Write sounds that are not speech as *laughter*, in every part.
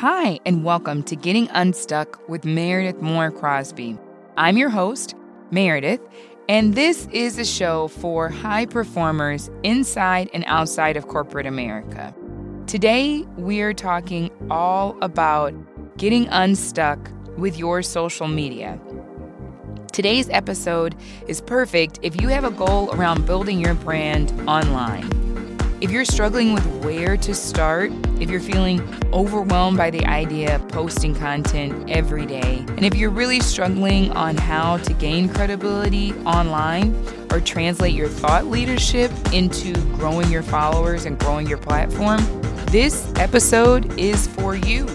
Hi, and welcome to Getting Unstuck with Meredith Moore Crosby. I'm your host, Meredith, and this is a show for high performers inside and outside of corporate America. Today, we are talking all about getting unstuck with your social media. Today's episode is perfect if you have a goal around building your brand online. If you're struggling with where to start, if you're feeling overwhelmed by the idea of posting content every day, and if you're really struggling on how to gain credibility online or translate your thought leadership into growing your followers and growing your platform, this episode is for you.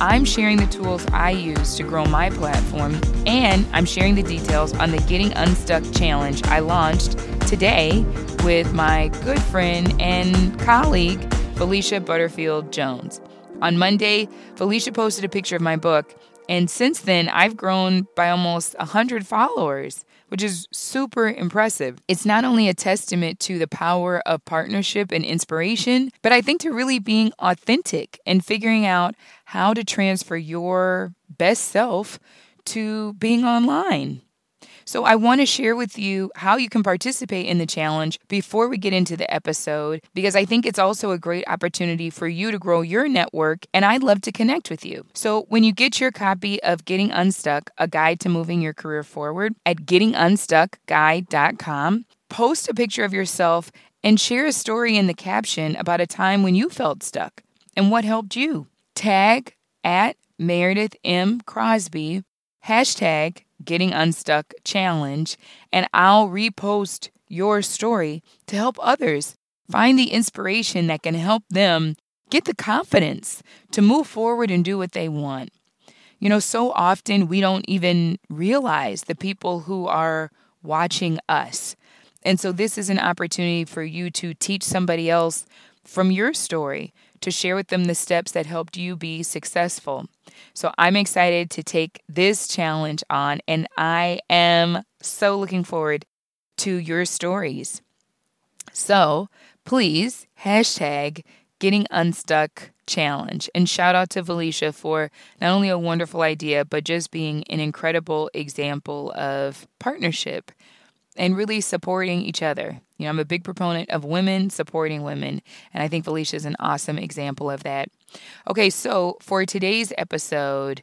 I'm sharing the tools I use to grow my platform, and I'm sharing the details on the Getting Unstuck challenge I launched today with my good friend and colleague, Felicia Butterfield Jones. On Monday, Felicia posted a picture of my book, and since then, I've grown by almost 100 followers, which is super impressive. It's not only a testament to the power of partnership and inspiration, but I think to really being authentic and figuring out how to transfer your best self to being online. So I want to share with you how you can participate in the challenge before we get into the episode, because I think it's also a great opportunity for you to grow your network, and I'd love to connect with you. So when you get your copy of Getting Unstuck, a guide to moving your career forward at gettingunstuckguide.com, post a picture of yourself and share a story in the caption about a time when you felt stuck and what helped you. Tag at Meredith M. Crosby, hashtag Getting Unstuck challenge, and I'll repost your story to help others find the inspiration that can help them get the confidence to move forward and do what they want. You know, so often we don't even realize the people who are watching us. And so, this is an opportunity for you to teach somebody else from your story to share with them the steps that helped you be successful. So I'm excited to take this challenge on, and I am so looking forward to your stories. So please hashtag getting unstuck challenge and shout out to Felicia for not only a wonderful idea, but just being an incredible example of partnership and really supporting each other. You know, I'm a big proponent of women supporting women, and I think Felicia is an awesome example of that. Okay, so for today's episode,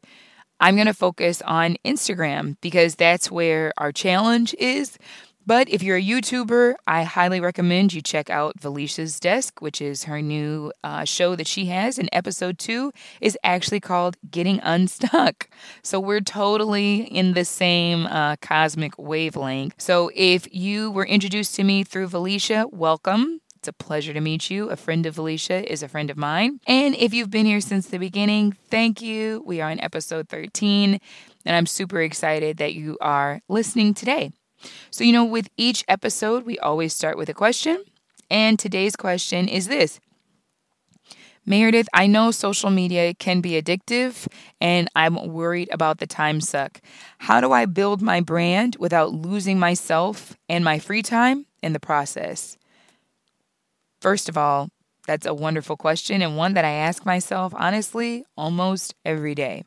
I'm going to focus on Instagram because that's where our challenge is. But if you're a YouTuber, I highly recommend you check out Felicia's Desk, which is her new uh, show that she has. And episode two is actually called Getting Unstuck. So we're totally in the same uh, cosmic wavelength. So if you were introduced to me through Felicia, welcome. It's a pleasure to meet you. A friend of Felicia is a friend of mine. And if you've been here since the beginning, thank you. We are in episode 13, and I'm super excited that you are listening today. So, you know, with each episode, we always start with a question. And today's question is this Meredith, I know social media can be addictive and I'm worried about the time suck. How do I build my brand without losing myself and my free time in the process? First of all, that's a wonderful question and one that I ask myself honestly almost every day.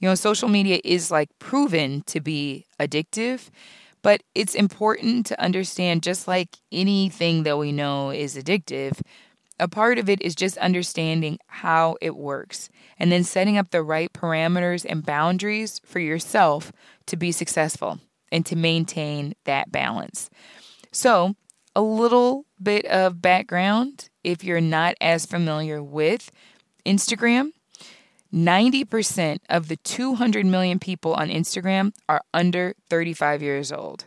You know, social media is like proven to be addictive. But it's important to understand just like anything that we know is addictive, a part of it is just understanding how it works and then setting up the right parameters and boundaries for yourself to be successful and to maintain that balance. So, a little bit of background if you're not as familiar with Instagram. 90% of the 200 million people on Instagram are under 35 years old.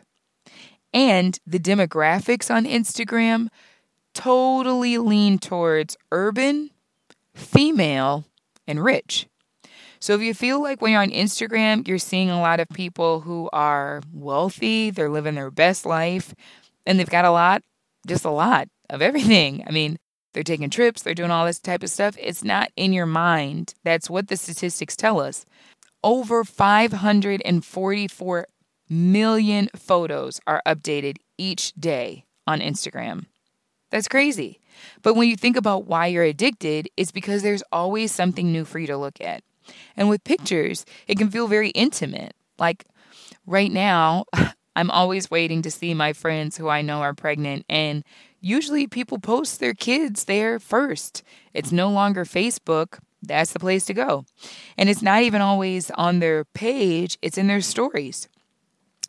And the demographics on Instagram totally lean towards urban, female, and rich. So if you feel like when you're on Instagram, you're seeing a lot of people who are wealthy, they're living their best life, and they've got a lot, just a lot of everything. I mean, they're taking trips, they're doing all this type of stuff. It's not in your mind. That's what the statistics tell us. Over 544 million photos are updated each day on Instagram. That's crazy. But when you think about why you're addicted, it's because there's always something new for you to look at. And with pictures, it can feel very intimate. Like right now, *laughs* I'm always waiting to see my friends who I know are pregnant, and usually people post their kids there first. It's no longer Facebook. That's the place to go. And it's not even always on their page, it's in their stories.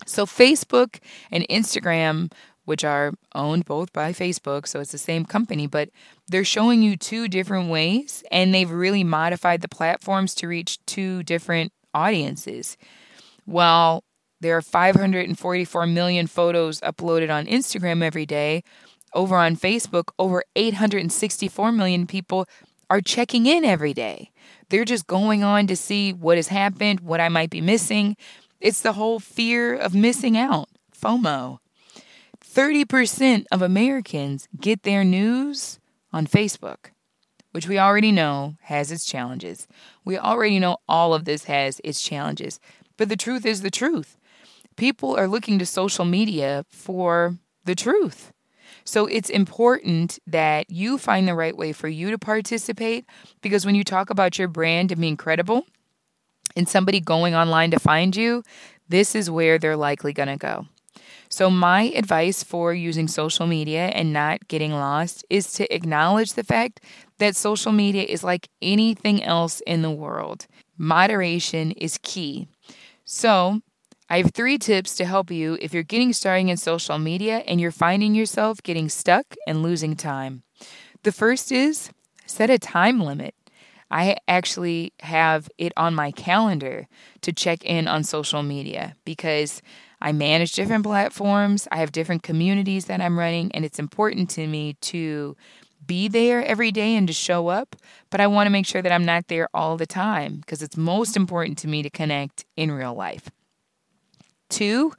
So, Facebook and Instagram, which are owned both by Facebook, so it's the same company, but they're showing you two different ways, and they've really modified the platforms to reach two different audiences. While there are 544 million photos uploaded on Instagram every day. Over on Facebook, over 864 million people are checking in every day. They're just going on to see what has happened, what I might be missing. It's the whole fear of missing out, FOMO. 30% of Americans get their news on Facebook, which we already know has its challenges. We already know all of this has its challenges. But the truth is the truth people are looking to social media for the truth. So it's important that you find the right way for you to participate because when you talk about your brand and being credible and somebody going online to find you, this is where they're likely going to go. So, my advice for using social media and not getting lost is to acknowledge the fact that social media is like anything else in the world. Moderation is key. So, I have three tips to help you if you're getting started in social media and you're finding yourself getting stuck and losing time. The first is set a time limit. I actually have it on my calendar to check in on social media because I manage different platforms, I have different communities that I'm running, and it's important to me to be there every day and to show up, but I want to make sure that I'm not there all the time because it's most important to me to connect in real life. Two,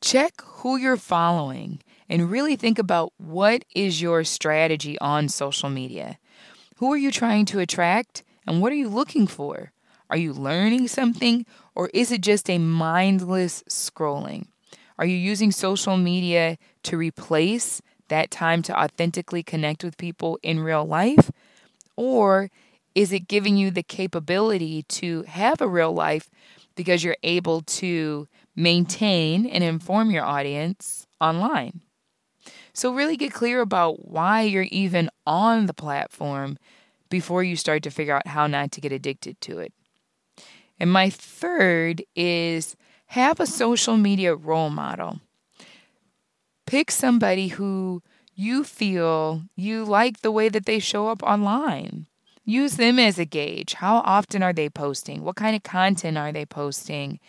check who you're following and really think about what is your strategy on social media. Who are you trying to attract and what are you looking for? Are you learning something or is it just a mindless scrolling? Are you using social media to replace that time to authentically connect with people in real life? Or is it giving you the capability to have a real life because you're able to maintain and inform your audience online. So, really get clear about why you're even on the platform before you start to figure out how not to get addicted to it. And my third is have a social media role model. Pick somebody who you feel you like the way that they show up online. Use them as a gauge. How often are they posting? What kind of content are they posting?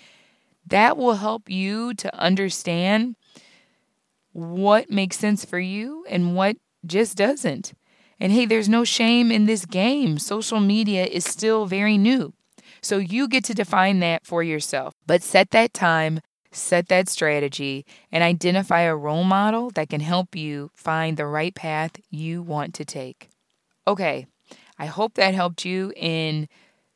That will help you to understand what makes sense for you and what just doesn't. And hey, there's no shame in this game. Social media is still very new. So you get to define that for yourself. But set that time, set that strategy, and identify a role model that can help you find the right path you want to take. Okay, I hope that helped you in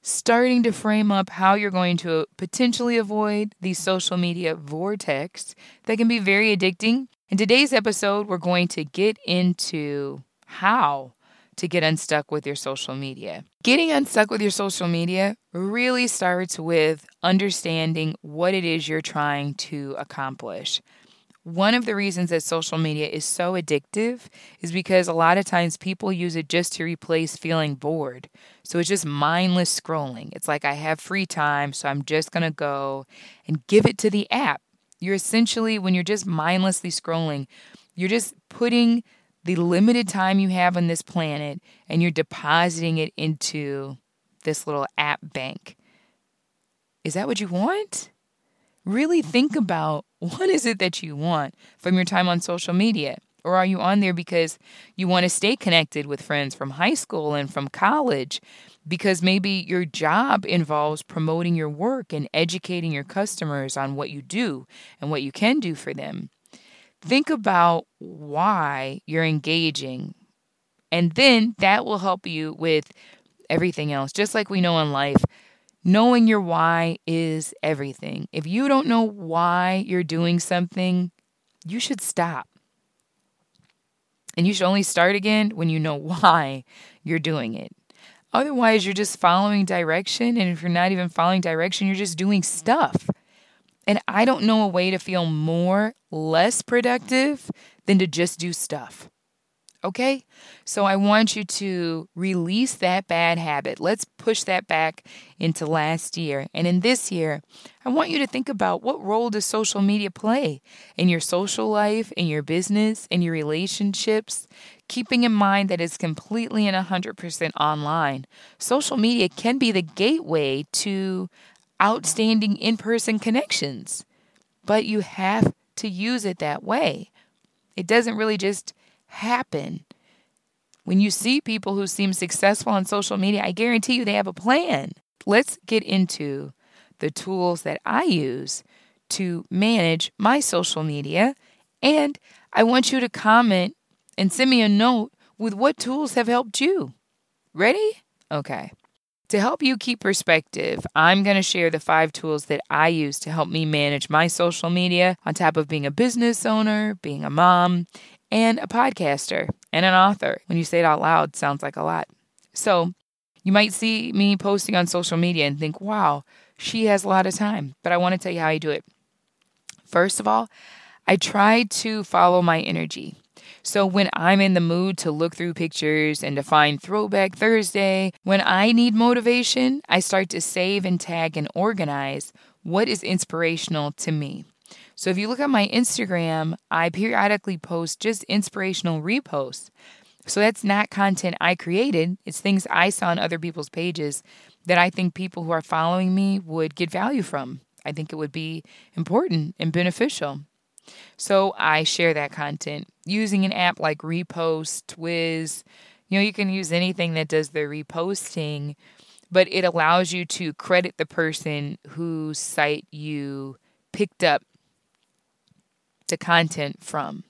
starting to frame up how you're going to potentially avoid the social media vortex that can be very addicting. In today's episode, we're going to get into how to get unstuck with your social media. Getting unstuck with your social media really starts with understanding what it is you're trying to accomplish. One of the reasons that social media is so addictive is because a lot of times people use it just to replace feeling bored. So it's just mindless scrolling. It's like I have free time, so I'm just going to go and give it to the app. You're essentially, when you're just mindlessly scrolling, you're just putting the limited time you have on this planet and you're depositing it into this little app bank. Is that what you want? Really think about what is it that you want from your time on social media? Or are you on there because you want to stay connected with friends from high school and from college? Because maybe your job involves promoting your work and educating your customers on what you do and what you can do for them. Think about why you're engaging, and then that will help you with everything else. Just like we know in life, Knowing your why is everything. If you don't know why you're doing something, you should stop. And you should only start again when you know *laughs* why you're doing it. Otherwise, you're just following direction. And if you're not even following direction, you're just doing stuff. And I don't know a way to feel more, less productive than to just do stuff. Okay? So I want you to release that bad habit. Let's push that back into last year. And in this year, I want you to think about what role does social media play in your social life, in your business, in your relationships, keeping in mind that it's completely and 100% online. Social media can be the gateway to outstanding in person connections, but you have to use it that way. It doesn't really just happen. When you see people who seem successful on social media, I guarantee you they have a plan. Let's get into the tools that I use to manage my social media. And I want you to comment and send me a note with what tools have helped you. Ready? Okay. To help you keep perspective, I'm going to share the five tools that I use to help me manage my social media on top of being a business owner, being a mom, and a podcaster and an author. When you say it out loud, sounds like a lot. So, you might see me posting on social media and think, wow, she has a lot of time. But I want to tell you how I do it. First of all, I try to follow my energy. So when I'm in the mood to look through pictures and to find Throwback Thursday, when I need motivation, I start to save and tag and organize what is inspirational to me. So if you look at my Instagram, I periodically post just inspirational reposts. So that's not content I created, it's things I saw on other people's pages that I think people who are following me would get value from. I think it would be important and beneficial. So I share that content using an app like Repost, Wiz. You know, you can use anything that does the reposting, but it allows you to credit the person whose site you picked up the content from.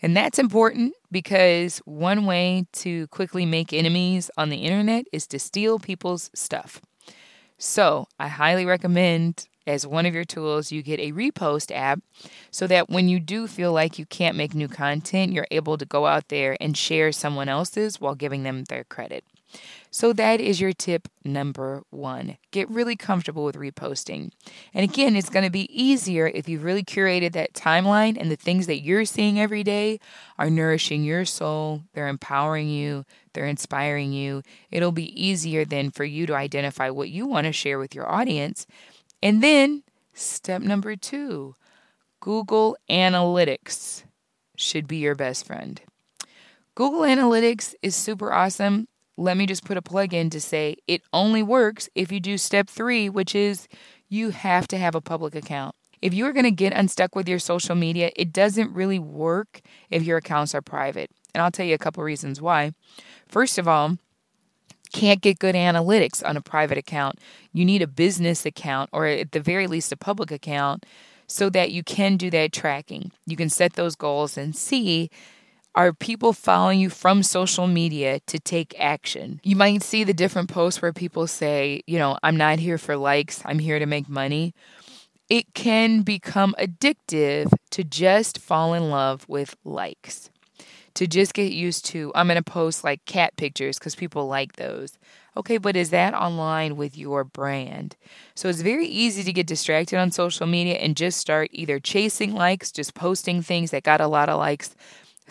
And that's important because one way to quickly make enemies on the internet is to steal people's stuff. So I highly recommend as one of your tools, you get a repost app so that when you do feel like you can't make new content, you're able to go out there and share someone else's while giving them their credit. So, that is your tip number one. Get really comfortable with reposting. And again, it's going to be easier if you've really curated that timeline and the things that you're seeing every day are nourishing your soul, they're empowering you, they're inspiring you. It'll be easier then for you to identify what you want to share with your audience. And then, step number two Google Analytics should be your best friend. Google Analytics is super awesome let me just put a plug in to say it only works if you do step three, which is you have to have a public account. If you're going to get unstuck with your social media, it doesn't really work if your accounts are private. And I'll tell you a couple reasons why. First of all, can't get good analytics on a private account. You need a business account or at the very least a public account so that you can do that tracking. You can set those goals and see are people following you from social media to take action? You might see the different posts where people say, you know, I'm not here for likes, I'm here to make money. It can become addictive to just fall in love with likes, to just get used to, I'm going to post like cat pictures because people like those. Okay, but is that online with your brand? So it's very easy to get distracted on social media and just start either chasing likes, just posting things that got a lot of likes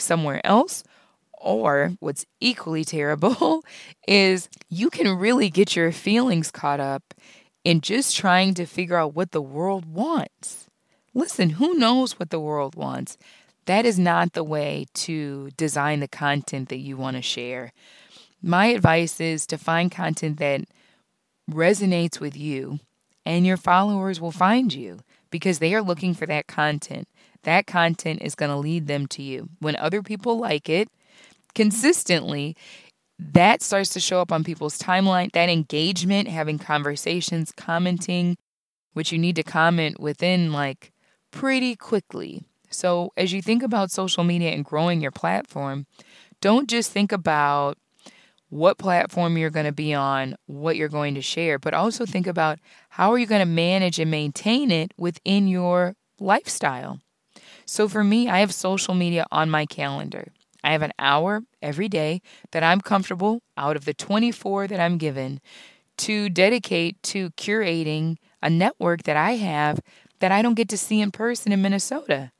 somewhere else. Or what's equally terrible *laughs* is you can really get your feelings caught up in just trying to figure out what the world wants. Listen, who knows what the world wants? That is not the way to design the content that you want to share. My advice is to find content that resonates with you, and your followers will find you because they are looking for that content that content is going to lead them to you. When other people like it consistently, that starts to show up on people's timeline. That engagement, having conversations, commenting, which you need to comment within like pretty quickly. So, as you think about social media and growing your platform, don't just think about what platform you're going to be on, what you're going to share, but also think about how are you going to manage and maintain it within your lifestyle. So for me, I have social media on my calendar. I have an hour every day that I'm comfortable out of the 24 that I'm given to dedicate to curating a network that I have that I don't get to see in person in Minnesota.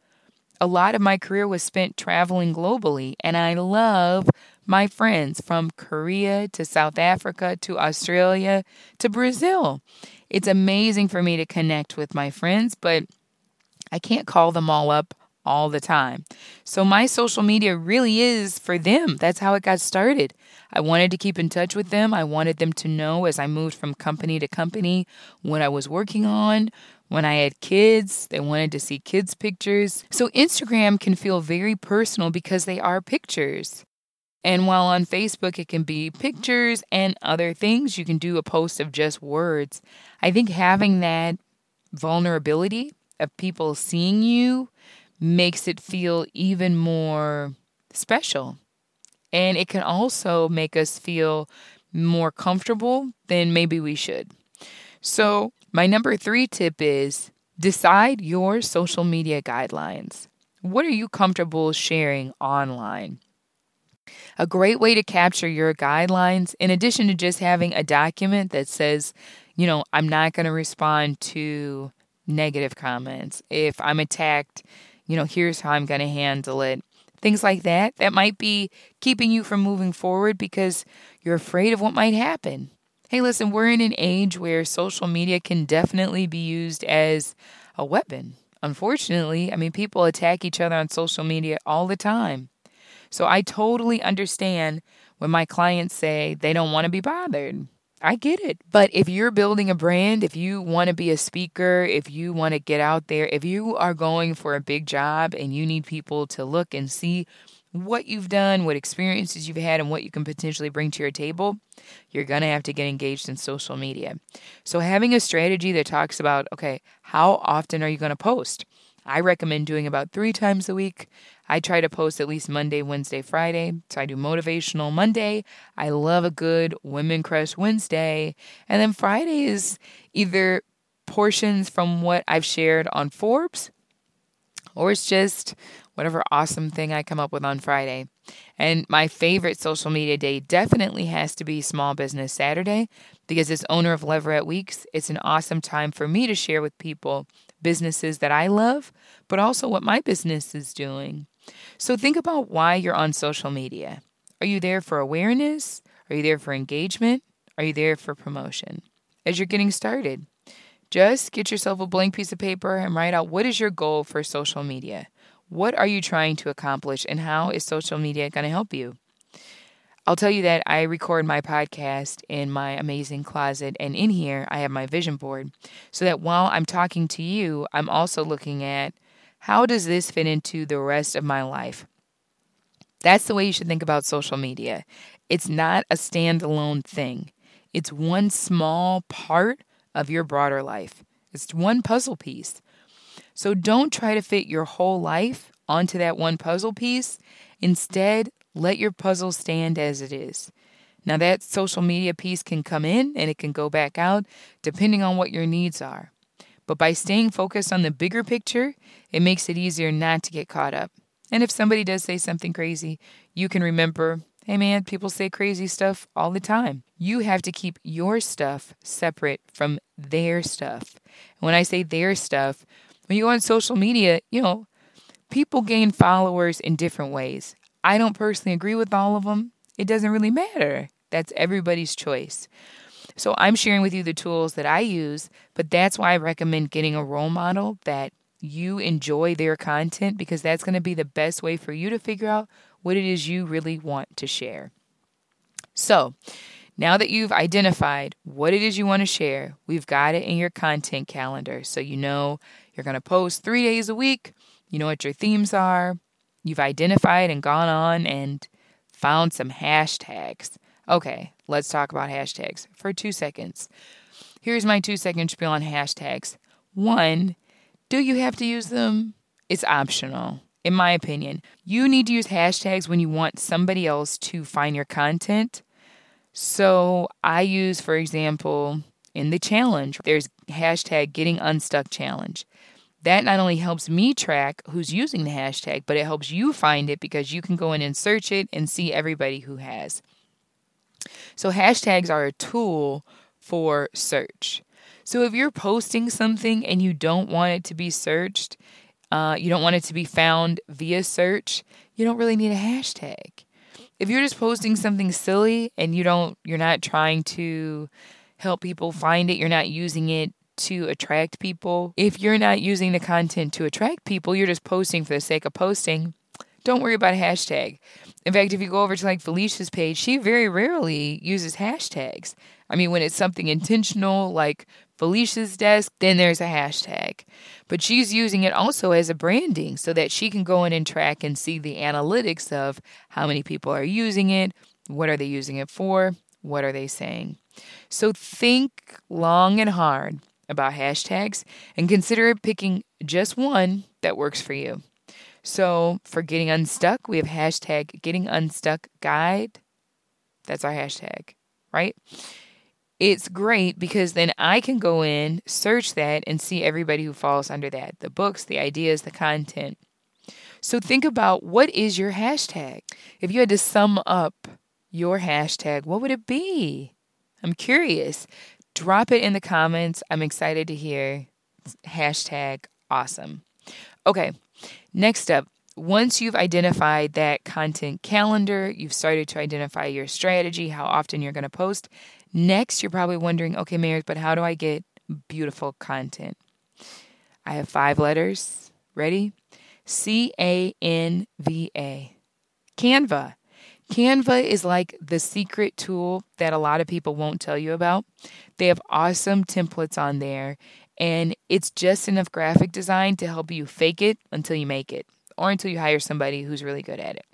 A lot of my career was spent traveling globally, and I love my friends from Korea to South Africa to Australia to Brazil. It's amazing for me to connect with my friends, but I can't call them all up all the time. So my social media really is for them. That's how it got started. I wanted to keep in touch with them. I wanted them to know as I moved from company to company what I was working on. When I had kids, they wanted to see kids' pictures. So Instagram can feel very personal because they are pictures. And while on Facebook it can be pictures and other things, you can do a post of just words. I think having that vulnerability of people seeing you makes it feel even more special. And it can also make us feel more comfortable than maybe we should. So, my number three tip is decide your social media guidelines. What are you comfortable sharing online? A great way to capture your guidelines, in addition to just having a document that says, you know, I'm not going to respond to negative comments. If I'm attacked, you know, here's how I'm going to handle it. Things like that, that might be keeping you from moving forward because you're afraid of what might happen. Hey, listen, we're in an age where social media can definitely be used as a weapon. Unfortunately, I mean, people attack each other on social media all the time. So I totally understand when my clients say they don't want to be bothered. I get it. But if you're building a brand, if you want to be a speaker, if you want to get out there, if you are going for a big job and you need people to look and see what you've done, what experiences you've had, and what you can potentially bring to your table, you're going to have to get engaged in social media. So, having a strategy that talks about, okay, how often are you going to post? I recommend doing about three times a week. I try to post at least Monday, Wednesday, Friday. So I do motivational Monday. I love a good Women Crush Wednesday. And then Friday is either portions from what I've shared on Forbes or it's just whatever awesome thing I come up with on Friday. And my favorite social media day definitely has to be Small Business Saturday because as owner of Leverage Works, it's an awesome time for me to share with people businesses that I love, but also what my business is doing. So think about why you're on social media. Are you there for awareness? Are you there for engagement? Are you there for promotion? As you're getting started, just get yourself a blank piece of paper and write out what is your goal for social media? What are you trying to accomplish and how is social media going to help you? I'll tell you that I record my podcast in my amazing closet, and in here I have my vision board so that while I'm talking to you, I'm also looking at how does this fit into the rest of my life? That's the way you should think about social media. It's not a standalone thing, it's one small part of your broader life, it's one puzzle piece. So don't try to fit your whole life onto that one puzzle piece. Instead, let your puzzle stand as it is. Now, that social media piece can come in and it can go back out depending on what your needs are. But by staying focused on the bigger picture, it makes it easier not to get caught up. And if somebody does say something crazy, you can remember hey man, people say crazy stuff all the time. You have to keep your stuff separate from their stuff. And when I say their stuff, when you go on social media, you know, people gain followers in different ways. I don't personally agree with all of them. It doesn't really matter. That's everybody's choice. So I'm sharing with you the tools that I use, but that's why I recommend getting a role model that you enjoy their content because that's going to be the best way for you to figure out what it is you really want to share. So, now that you've identified what it is you want to share, we've got it in your content calendar. So you know you're going to post three days a week, you know what your themes are, You've identified and gone on and found some hashtags. Okay, let's talk about hashtags for two seconds. Here's my two second spiel on hashtags. One, do you have to use them? It's optional, in my opinion. You need to use hashtags when you want somebody else to find your content. So I use, for example, in the challenge, there's hashtag getting unstuck challenge. that not only helps me track who's using the hashtag, but it helps you find it because you can go in and search it and see everybody who has. So, hashtags are a tool for search. So, if you're posting something and you don't want it to be searched, uh, you don't want it to be found via search, you don't really need a hashtag. If you're just posting something silly and you don't, you're not trying to help people find it, you're not using it to attract people. If you're not using the content to attract people, you're just posting for the sake of posting, don't worry about a hashtag. In fact, if you go over to like Felicia's page, she very rarely uses hashtags. I mean, when it's something intentional, like Felicia's desk, then there's a hashtag. But she's using it also as a branding so that she can go in and track and see the analytics of how many people are using it, what are they using it for, what are they saying. So think long and hard about hashtags and consider picking just one that works for you. So for getting unstuck, we have hashtag getting unstuck guide. That's our hashtag, right? It's great because then I can go in, search that, and see everybody who falls under that the books, the ideas, the content. So think about what is your hashtag? If you had to sum up your hashtag, what would it be? I'm curious. Drop it in the comments. I'm excited to hear. Hashtag awesome. Okay, next up, once you've identified that content calendar, you've started to identify your strategy, how often you're going to post. Next, you're probably wondering, okay, Mary, but how do I get beautiful content? I have five letters. Ready? C A N V A. Canva. Canva is like the secret tool that a lot of people won't tell you about. They have awesome templates on there, and it's just enough graphic design to help you fake it until you make it or until you hire somebody who's really good at it.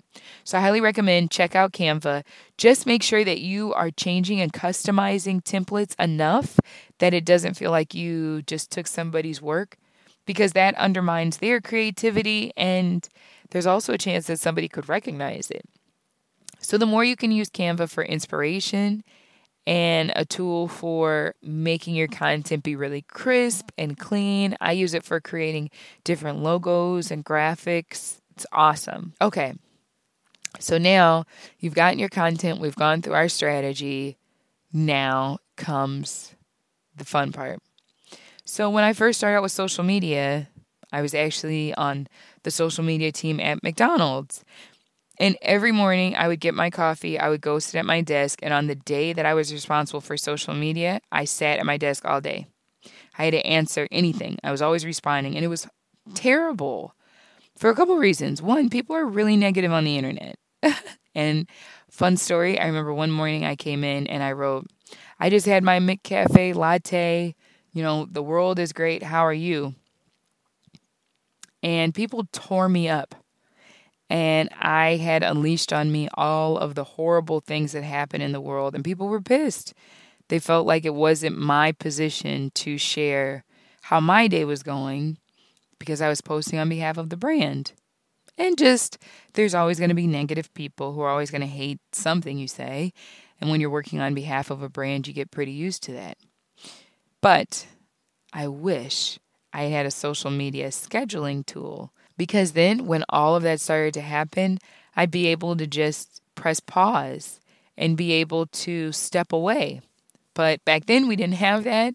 So I highly recommend check out Canva. Just make sure that you are changing and customizing templates enough that it doesn't feel like you just took somebody's work because that undermines their creativity and there's also a chance that somebody could recognize it. So, the more you can use Canva for inspiration and a tool for making your content be really crisp and clean, I use it for creating different logos and graphics. It's awesome. Okay. So now you've gotten your content, we've gone through our strategy. Now comes the fun part. So, when I first started out with social media, I was actually on the social media team at McDonald's. And every morning I would get my coffee, I would go sit at my desk, and on the day that I was responsible for social media, I sat at my desk all day. I had to answer anything. I was always responding, and it was terrible for a couple reasons. One, people are really negative on the internet. *laughs* and fun story, I remember one morning I came in and I wrote, I just had my McCafe latte. You know, the world is great. How are you? And people tore me up and I had unleashed on me all of the horrible things that happen in the world, and people were pissed. They felt like it wasn't my position to share how my day was going because I was posting on behalf of the brand. And just, there's always going to be negative people who are always going to hate something you say. And when you're working on behalf of a brand, you get pretty used to that. But I wish I had a social media scheduling tool because then, when all of that started to happen, I'd be able to just press pause and be able to step away. But back then, we didn't have that,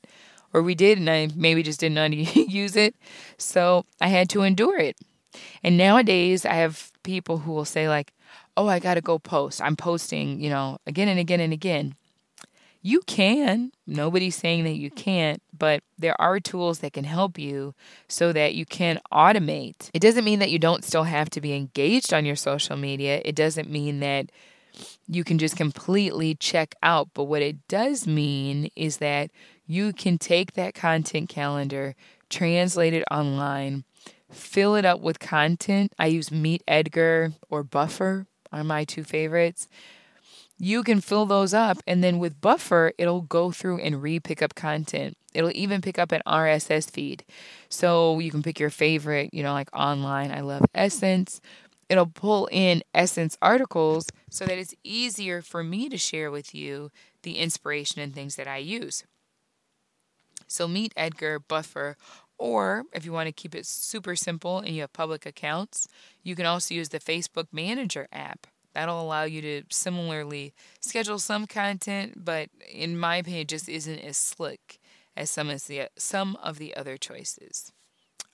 or we did, and I maybe just didn't *laughs* use it. So I had to endure it. And nowadays, I have people who will say, like, oh, I got to go post. I'm posting, you know, again and again and again. You can. Nobody's saying that you can't, but there are tools that can help you so that you can automate. It doesn't mean that you don't still have to be engaged on your social media. It doesn't mean that you can just completely check out. But what it does mean is that you can take that content calendar, translate it online, fill it up with content. I use Meet Edgar or Buffer are my two favorites you can fill those up. And then with Buffer, it'll go through and re pick up content. It'll even pick up an RSS feed. So you can pick your favorite, you know, like online. I love Essence. It'll pull in Essence articles so that it's easier for me to share with you the inspiration and things that I use. So Meet Edgar, Buffer, Or if you want to keep it super simple and you have public accounts, you can also use the Facebook Manager app. That'll allow you to similarly schedule some content, but in my opinion, just isn't as slick as some of the some of the other choices.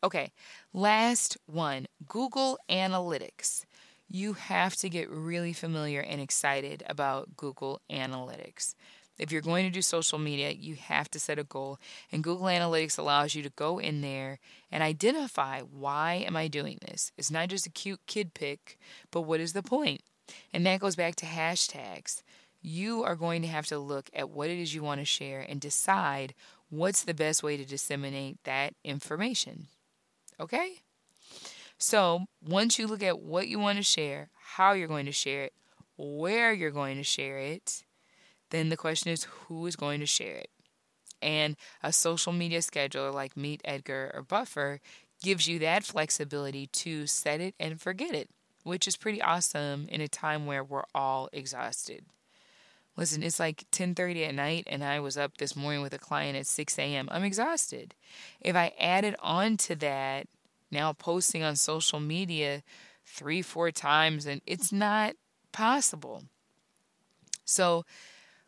Okay, last one, Google Analytics. You have to get really familiar and excited about Google Analytics. If you're going to do social media, you have to set a goal. And Google Analytics allows you to go in there and identify why am I doing this? It's not just a cute kid pick, but what is the point? And that goes back to hashtags. You are going to have to look at what it is you want to share and decide what's the best way to disseminate that information. Okay? So, once you look at what you want to share, how you're going to share it, where you're going to share it, then the question is who is going to share it? And a social media scheduler like Meet Edgar or Buffer gives you that flexibility to set it and forget it, which is pretty awesome in a time where we're all exhausted. Listen, it's like 10:30 at night and I was up this morning with a client at 6 a.m. I'm exhausted. If I added on to that now posting on social media three, four times, and it's not possible. So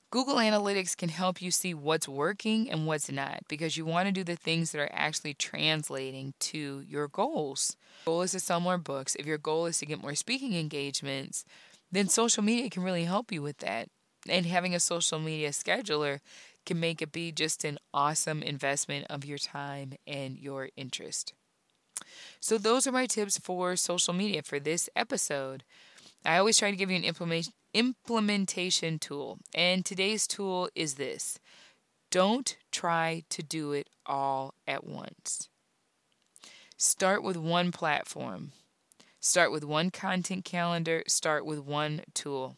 Google Analytics can help you see what's working and what's not because you want to do the things that are actually translating to your goals. Your goal is to sell more books. If your goal is to get more speaking engagements, then social media can really help you with that. And having a social media scheduler can make it be just an awesome investment of your time and your interest. So, those are my tips for social media for this episode. I always try to give you an implementation tool. And today's tool is this don't try to do it all at once. Start with one platform, start with one content calendar, start with one tool.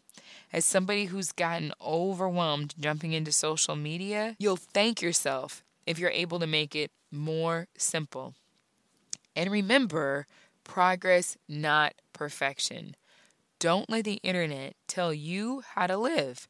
As somebody who's gotten overwhelmed jumping into social media, you'll thank yourself if you're able to make it more simple. And remember, progress, not perfection. Don't let the internet tell you how to live.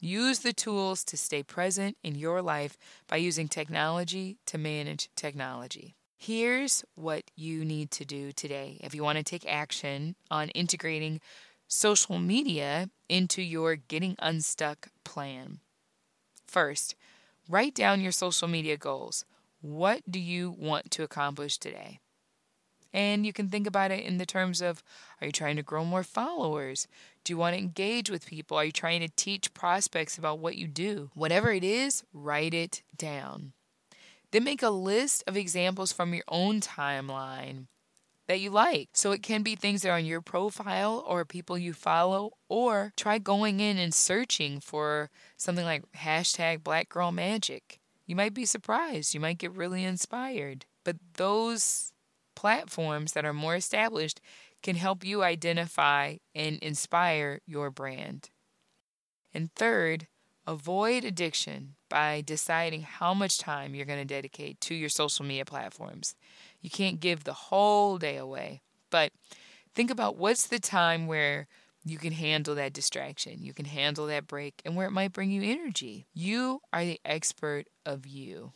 Use the tools to stay present in your life by using technology to manage technology. Here's what you need to do today if you want to take action on integrating social media into your Getting Unstuck plan. First, write down your social media goals. What do you want to accomplish today? And you can think about it in the terms of are you trying to grow more followers? Do you want to engage with people? Are you trying to teach prospects about what you do? Whatever it is, write it down. Then make a list of examples from your own timeline that you like. So it can be things that are on your profile or people you follow, or try going in and searching for something like hashtag black girl magic. You might be surprised. You might get really inspired. But those platforms that are more established can help you identify and inspire your brand. And third, avoid addiction by deciding how much time you're going to dedicate to your social media platforms. You can't give the whole day away, but think about what's the time where you can handle that distraction, you can handle that break, and where it might bring you energy. You are the expert of you.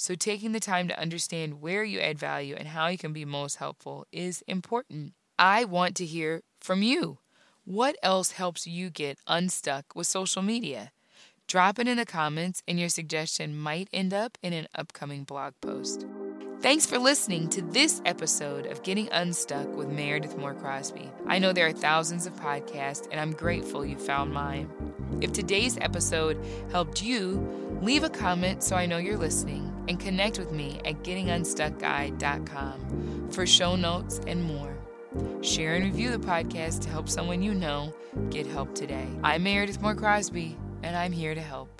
So, taking the time to understand where you add value and how you can be most helpful is important. I want to hear from you. What else helps you get unstuck with social media? Drop it in the comments, and your suggestion might end up in an upcoming blog post. Thanks for listening to this episode of Getting Unstuck with Meredith Moore Crosby. I know there are thousands of podcasts, and I'm grateful you found mine. If today's episode helped you, leave a comment so I know you're listening and connect with me at gettingunstuckguide.com for show notes and more. Share and review the podcast to help someone you know get help today. I'm Meredith Moore Crosby, and I'm here to help.